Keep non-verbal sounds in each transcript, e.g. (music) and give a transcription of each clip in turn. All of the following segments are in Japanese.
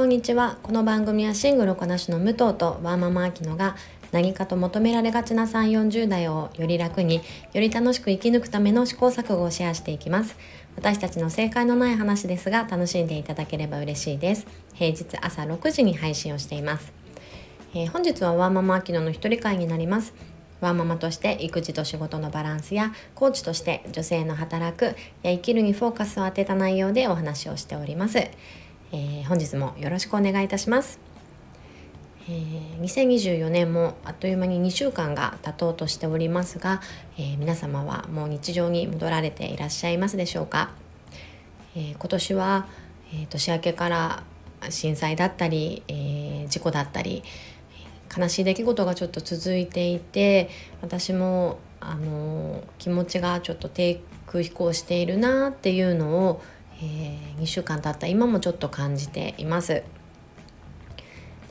こんにちは。この番組はシングルこなしの武藤とワーママアキノが何かと求められがちな3 4 0代をより楽により楽しく生き抜くための試行錯誤をシェアしていきます。私たちの正解のない話ですが楽しんでいただければ嬉しいです。平日朝6時に配信をしています、えー、本日はワーママアキノの一人会になります。ワーママとして育児と仕事のバランスやコーチとして女性の働くや生きるにフォーカスを当てた内容でお話をしております、えー、本日もよろしくお願いいたします、えー、2024年もあっという間に2週間が経とうとしておりますが、えー、皆様はもう日常に戻られていらっしゃいますでしょうか、え今年は、え年明けから震災だったり、え事故だったり、悲しい出来事がちょっと続いていて私もあの気持ちがちょっと低空飛行しているなっていうのを、えー、2週間経った今もちょっと感じています。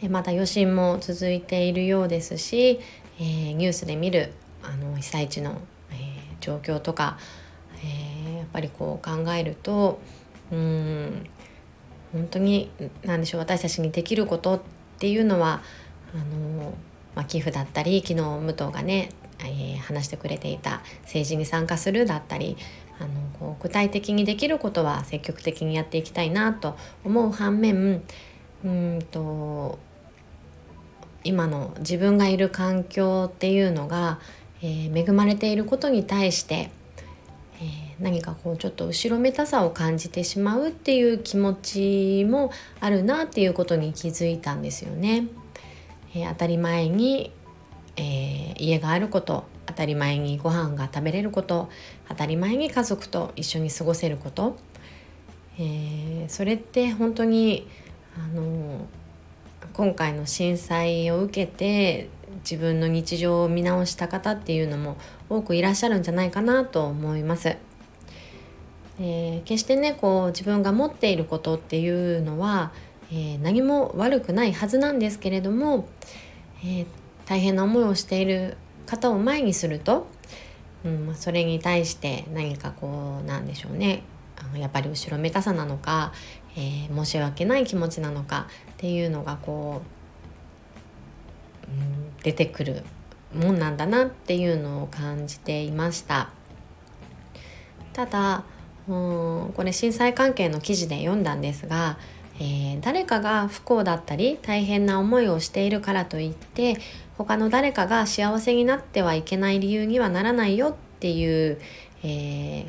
でまた余震も続いているようですし、えー、ニュースで見るあの被災地の、えー、状況とか、えー、やっぱりこう考えるとうん本当に何でしょう私たちにできることっていうのはあの、まあ、寄付だったり昨日武藤がね、えー、話してくれていた政治に参加するだったりあのこう具体的にできることは積極的にやっていきたいなと思う反面うんと今の自分がいる環境っていうのが、えー、恵まれていることに対して、えー、何かこうちょっと後ろめたさを感じてしまうっていう気持ちもあるなっていうことに気づいたんですよね。えー、当たり前に、えー、家があること当たり前にご飯が食べれること当たり前に家族と一緒に過ごせること、えー、それって本当にあの今回の震災を受けて自分の日常を見直した方っていうのも多くいらっしゃるんじゃないかなと思います。えー、決してねこう自分が持っていることっていうのはえー、何も悪くないはずなんですけれども、えー、大変な思いをしている方を前にすると、うん、それに対して何かこうなんでしょうねやっぱり後ろめたさなのか、えー、申し訳ない気持ちなのかっていうのがこう、うん、出てくるもんなんだなっていうのを感じていました。ただうんこれ震災関係の記事で読んだんですがえー、誰かが不幸だったり大変な思いをしているからといって他の誰かが幸せになってはいけない理由にはならないよっていう、え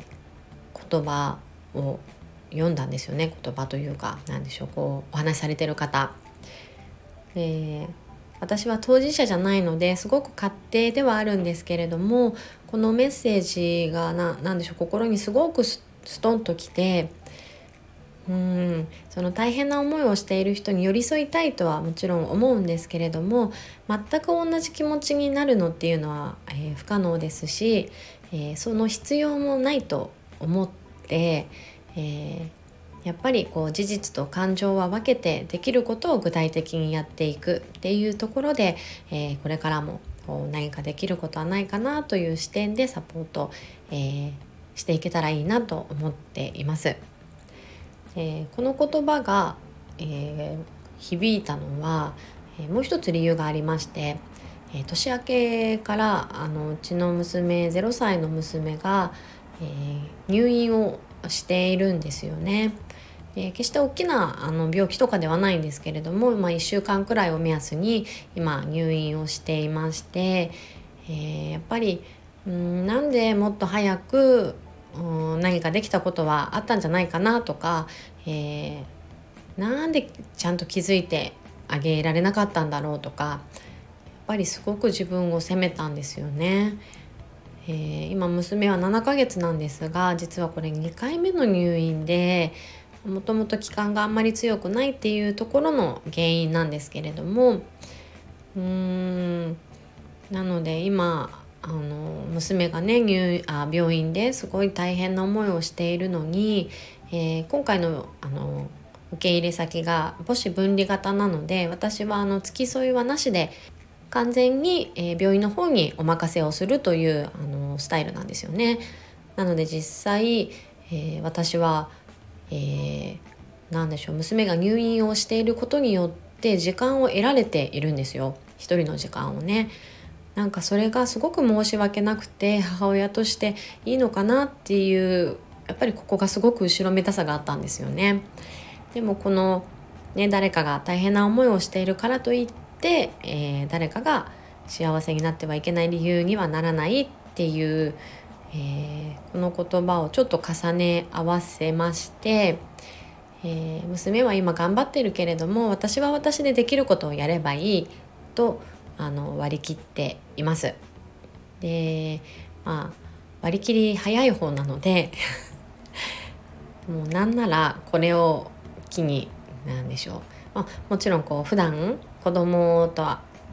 ー、言葉を読んだんですよね言葉というか何でしょうこうお話しされてる方。えー、私は当事者じゃないのですごく勝手ではあるんですけれどもこのメッセージが何でしょう心にすごくストンときてうんその大変な思いをしている人に寄り添いたいとはもちろん思うんですけれども全く同じ気持ちになるのっていうのは、えー、不可能ですし、えー、その必要もないと思って、えー、やっぱりこう事実と感情は分けてできることを具体的にやっていくっていうところで、えこれからもこう何かできることはないかなという視点でサポート、えしていけたらいいなと思っています。えー、この言葉が、えー、響いたのは、え、もう一つ理由がありまして、え年明けからあのうちの娘0歳の娘が、え入院をしているんですよね。で決して大きなあの病気とかではないんですけれども、まあ、1週間くらいを目安に今入院をしていまして、えやっぱりんなんでもっと早くうん何かできたことはあったんじゃないかなとか、えー、なんでちゃんと気づいてあげられなかったんだろうとかやっぱりすごく自分を責めたんですよね。えー、今娘は7ヶ月なんですが実はこれ2回目の入院でもともと気管があんまり強くないっていうところの原因なんですけれどもうーんなので今あの娘がね入あ病院ですごい大変な思いをしているのに、えー、今回のあの受け入れ先が母子分離型なので私はあの付き添いはなしで完全に、えー、病院の方にお任せをするというあのスタイルなんですよね。なので実際、えー、私は、えー、何でしょう娘が入院をしていることによって時間を得られているんですよ一人の時間をね。なんかそれがすごく申し訳なくて母親としていいのかなっていうやっぱりここがすごく後ろめたさがあったんですよね。でもこのね誰かが大変な思いをしているからといって、えー、誰かが幸せになってはいけない理由にはならないっていう、えー、この言葉をちょっと重ね合わせまして、えー、娘は今頑張ってるけれども私は私でできることをやればいいとあの割り切っています。でまあ割り切り早い方なので (laughs) もうなんならこれを機に何でしょう、まあ、もちろんこう普段子供と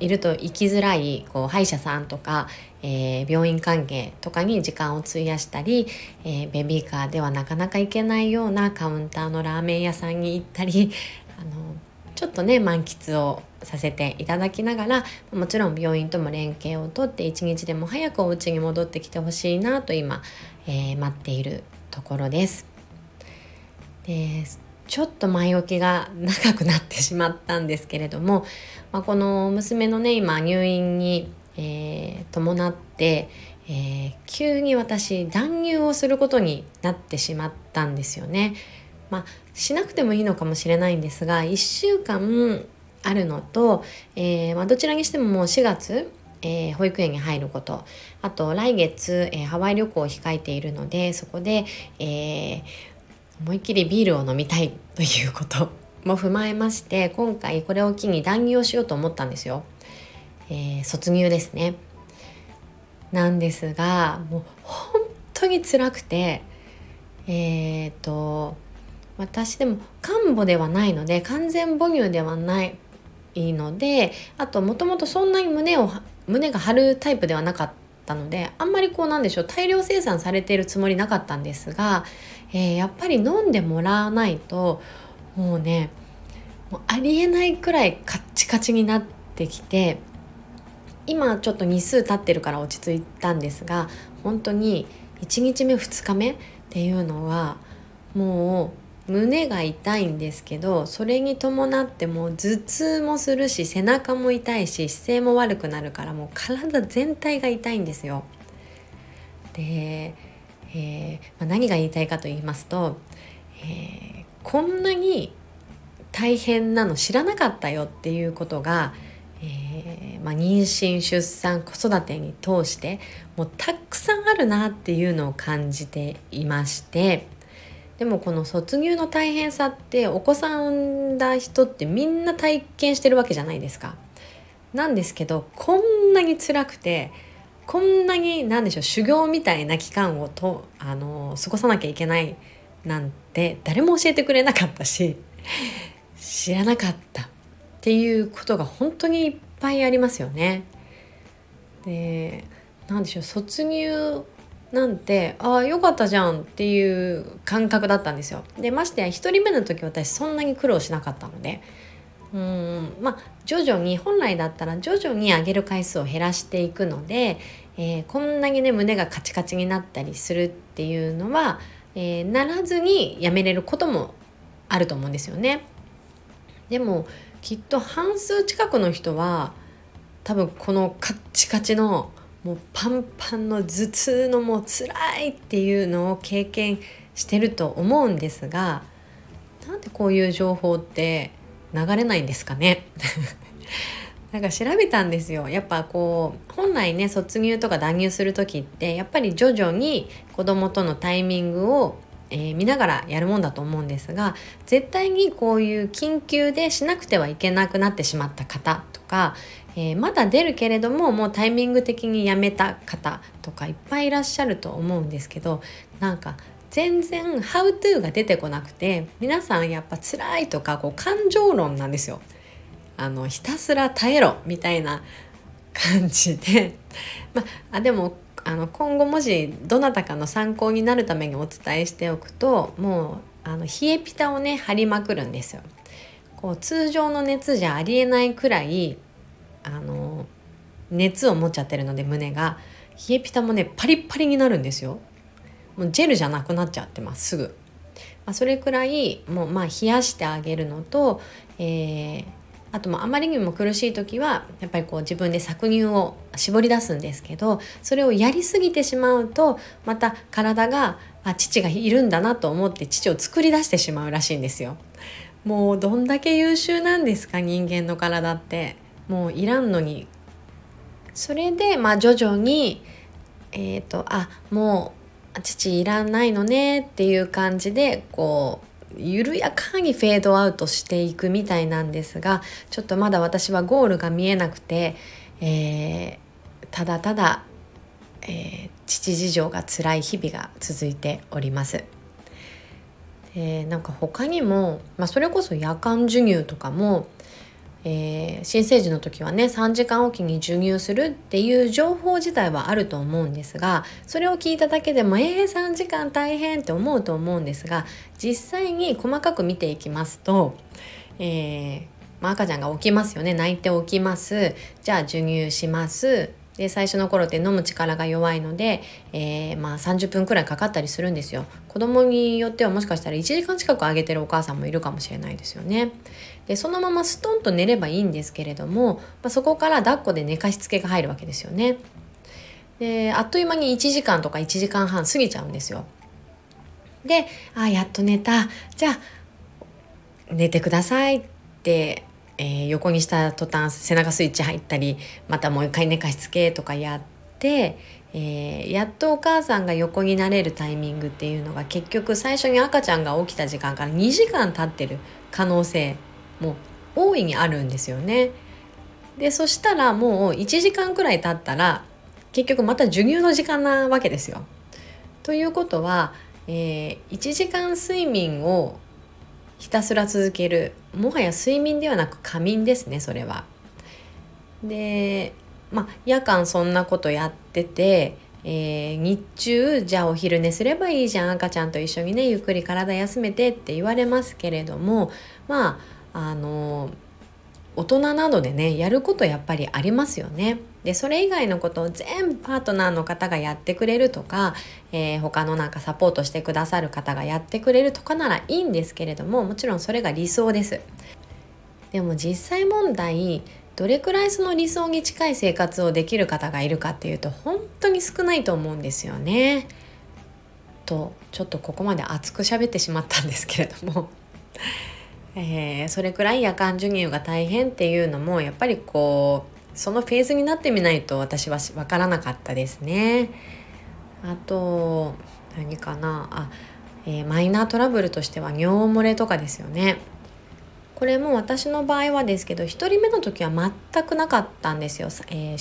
いると生きづらいこう歯医者さんとか、えー、病院関係とかに時間を費やしたり、えー、ベビーカーではなかなか行けないようなカウンターのラーメン屋さんに行ったり (laughs) あのちょっとね満喫をさせていただきながらもちろん病院とも連携をとって一日でも早くお家に戻ってきてほしいなと今、えー、待っているところです。でちょっと前置きが長くなってしまったんですけれども、まあ、この娘のね今入院に、えー、伴って、えー、急に私断乳をすることになってしまったんですよね。まあ、しなくてもいいのかもしれないんですが1週間あるのと、えー、まあ、どちらにしてももう4月えー、保育園に入ることあと来月、えー、ハワイ旅行を控えているのでそこで、えー、思いっきりビールを飲みたいということ (laughs) も踏まえまして今回これを機に談義をしようと思ったんですよ。え卒業ですねなんですがもう本当に辛くてえっ、と私でも看母ではないので完全母乳ではないのであともともとそんなに胸を胸が張るタイプではなかったのであんまりこうなんでしょう大量生産されているつもりなかったんですが、えー、やっぱり飲んでもらわないともうねもうありえないくらいカッチカチになってきて今ちょっと日数経ってるから落ち着いたんですが本当に1日目2日目っていうのはもう胸が痛いんですけどそれに伴っても頭痛もするし背中も痛いし姿勢も悪くなるからもう体全体が痛いんですよ。で、えーまあ、何が言いたいかと言いますと、えー、こんなに大変なの知らなかったよっていうことが、えーまあ、妊娠出産子育てに通してもうたくさんあるなっていうのを感じていまして。でもこの卒業の大変さってお子さん産んだ人ってみんな体験してるわけじゃないですか。なんですけどこんなに辛くてこんなに何でしょう修行みたいな期間をとあの過ごさなきゃいけないなんて誰も教えてくれなかったし (laughs) 知らなかったっていうことが本当にいっぱいありますよね。で何でしょう卒業なんてああよかったじゃんっていう感覚だったんですよ。でましてや1人目の時私そんなに苦労しなかったのでうんまあ徐々に本来だったら徐々に上げる回数を減らしていくので、えー、こんなにね胸がカチカチになったりするっていうのは、えー、ならずにやめれることもあると思うんですよね。でもきっと半数近くの人は多分このカッチカチのもうパンパンの頭痛のもう辛いっていうのを経験してると思うんですがなんでこういう情報って流れないんですかね？(laughs) なんか調べたんですよ。やっぱこう本来ね卒業とか断乳する時ってやっぱり徐々に子供とのタイミングを、えー、見ながらやるもんだと思うんですが絶対にこういう緊急でしなくてはいけなくなってしまった方とか、えー、まだ出るけれどももうタイミング的にやめた方とかいっぱいいらっしゃると思うんですけどなんか全然「How to」が出てこなくて皆さんやっぱ辛いとかこう感情論なんですよ。あのひたすら耐えろみたいな感じで、(laughs) まあでもあの今後もしどなたかの参考になるためにお伝えしておくともうあの冷えピタをね貼りまくるんですよ。こう通常の熱じゃありえないくらいあの熱を持っちゃってるので胸が。冷えピタもねパリッパリになるんですよ。もうジェルじゃなくなっちゃってますすぐ。まあ、それくらいもうまあ冷やしてあげるのと、えー、あともあまりにも苦しい時はやっぱりこう自分で搾乳を絞り出すんですけどそれをやりすぎてしまうとまた体があ父がいるんだなと思って父を作り出してしまうらしいんですよ。もうどんだけ優秀なんですか人間の体って。もういらんのにそれでまあ徐々にえっ、ー、とあもう父いらないのねっていう感じでこう緩やかにフェードアウトしていくみたいなんですがちょっとまだ私はゴールが見えなくて、えー、ただただ、えー、父事情が辛い日々が続いております。えー、なんか他にも、まあ、それこそ夜間授乳とかも、えー、新生児の時はね3時間おきに授乳するっていう情報自体はあると思うんですがそれを聞いただけでもえー、3時間大変って思うと思うんですが実際に細かく見ていきますと、えーまあ、赤ちゃんが起きますよね。泣いて起きます。じゃあ授乳します。で最初の頃って飲む力が弱いので、えー、まあ30分くらいかかったりするんですよ。子供によってはもしかしたら1時間近くあげてるお母さんもいるかもしれないですよね。でそのままストンと寝ればいいんですけれども、まあ、そこから抱っこで寝かしつけが入るわけですよね。であっという間に1時間とか1時間半過ぎちゃうんですよ。で「あやっと寝た。じゃあ寝てください」ってえー、横にした途端背中スイッチ入ったりまたもう一回寝かしつけとかやって、えー、やっとお母さんが横になれるタイミングっていうのが結局最初に赤ちゃんが起きた時間から2時間経ってる可能性も大いにあるんですよね。でそしたらもう1時間くらい経ったら結局また授乳の時間なわけですよ。ということは、えー、1時間睡眠をひたすら続けるもはや睡眠ではなく仮眠ですねそれは。でまあ夜間そんなことやってて、えー、日中じゃあお昼寝すればいいじゃん赤ちゃんと一緒にねゆっくり体休めてって言われますけれどもまああの大人などでねやることやっぱりありますよね。でそれ以外のことを全部パートナーの方がやってくれるとか、えー、他のなんかサポートしてくださる方がやってくれるとかならいいんですけれどももちろんそれが理想です。でも実際問題どれくらいその理想に近い生活をできる方がいるかっていうと本当に少ないと思うんですよね。とちょっとここまで熱く喋ってしまったんですけれども (laughs) えー、それくらい夜間授乳が大変っていうのもやっぱりこうそのフェーズになってみないと私は分からなかったですね。あと何かな？あ、えー、マイナートラブルとしては尿漏れとかですよね。これも私の場合はですけど1人目の時は全くなかったんですよ、えー、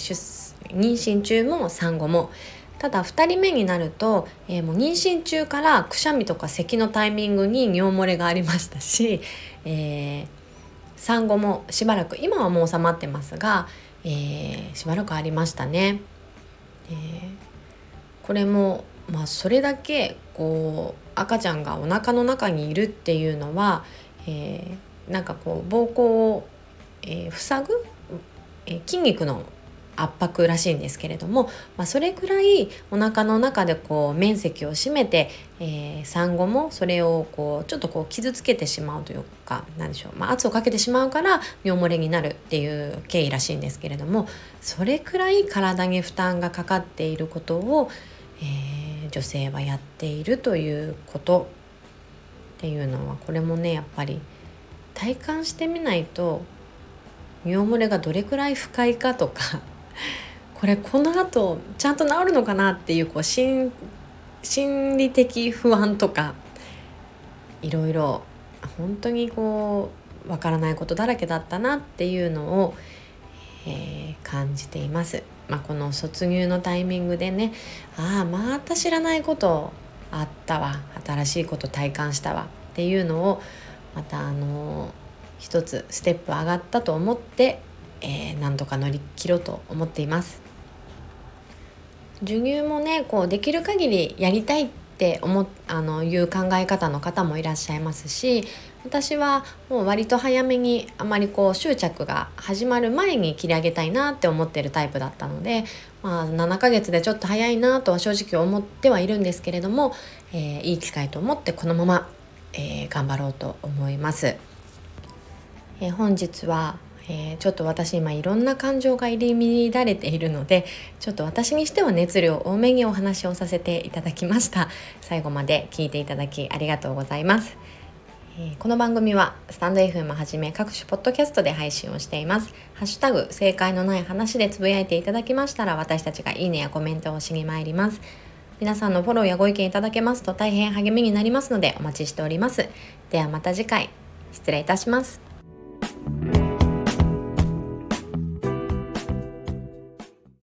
妊娠中も産後もただ2人目になると、えー、もう妊娠中からくしゃみとか咳のタイミングに尿漏れがありましたし、えー、産後もしばらく今はもう収まってますが、えー、しばらくありましたね。えー、これも、まあ、それだけこう赤ちゃんがお腹の中にいるっていうのは、えー、なんかこう膀胱を、えー、塞ぐ、えー、筋肉の圧迫らしいんですけれども、まあ、それくらいお腹の中でこう面積を占めて、えー、産後もそれをこうちょっとこう傷つけてしまうというか何でしょう、まあ、圧をかけてしまうから尿漏れになるっていう経緯らしいんですけれどもそれくらい体に負担がかかっていることを、えー、女性はやっているということっていうのはこれもねやっぱり体感してみないと尿漏れがどれくらい不快かとかこれこの後ちゃんと治るのかなっていうこう心心理的不安とかいろいろ本当にこうわからないことだらけだったなっていうのを、えー、感じています。まあ、この卒業のタイミングでねああまた知らないことあったわ新しいこと体感したわっていうのをまたあの一つステップ上がったと思って、えー、何とか乗り切ろうと思っています。授乳もねこうできる限りやりたいって思あのいう考え方の方もいらっしゃいますし私はもう割と早めにあまりこう執着が始まる前に切り上げたいなって思ってるタイプだったので、まあ、7ヶ月でちょっと早いなとは正直思ってはいるんですけれども、えー、いい機会と思ってこのままえー、頑張ろうと思います。えー、本日はえー、ちょっと私今いろんな感情が入り乱れているのでちょっと私にしては熱量多めにお話をさせていただきました。最後まで聞いていただきありがとうございます、えー、この番組はスタンド FM はじめ各種ポッドキャストで配信をしています。ハッシュタグ正解のない話でつぶやいていただきましたら私たちがいいねやコメントをしに参ります。皆さんのフォローやご意見いただけますと大変励みになりますのでお待ちしております。ではまた次回。失礼いたします。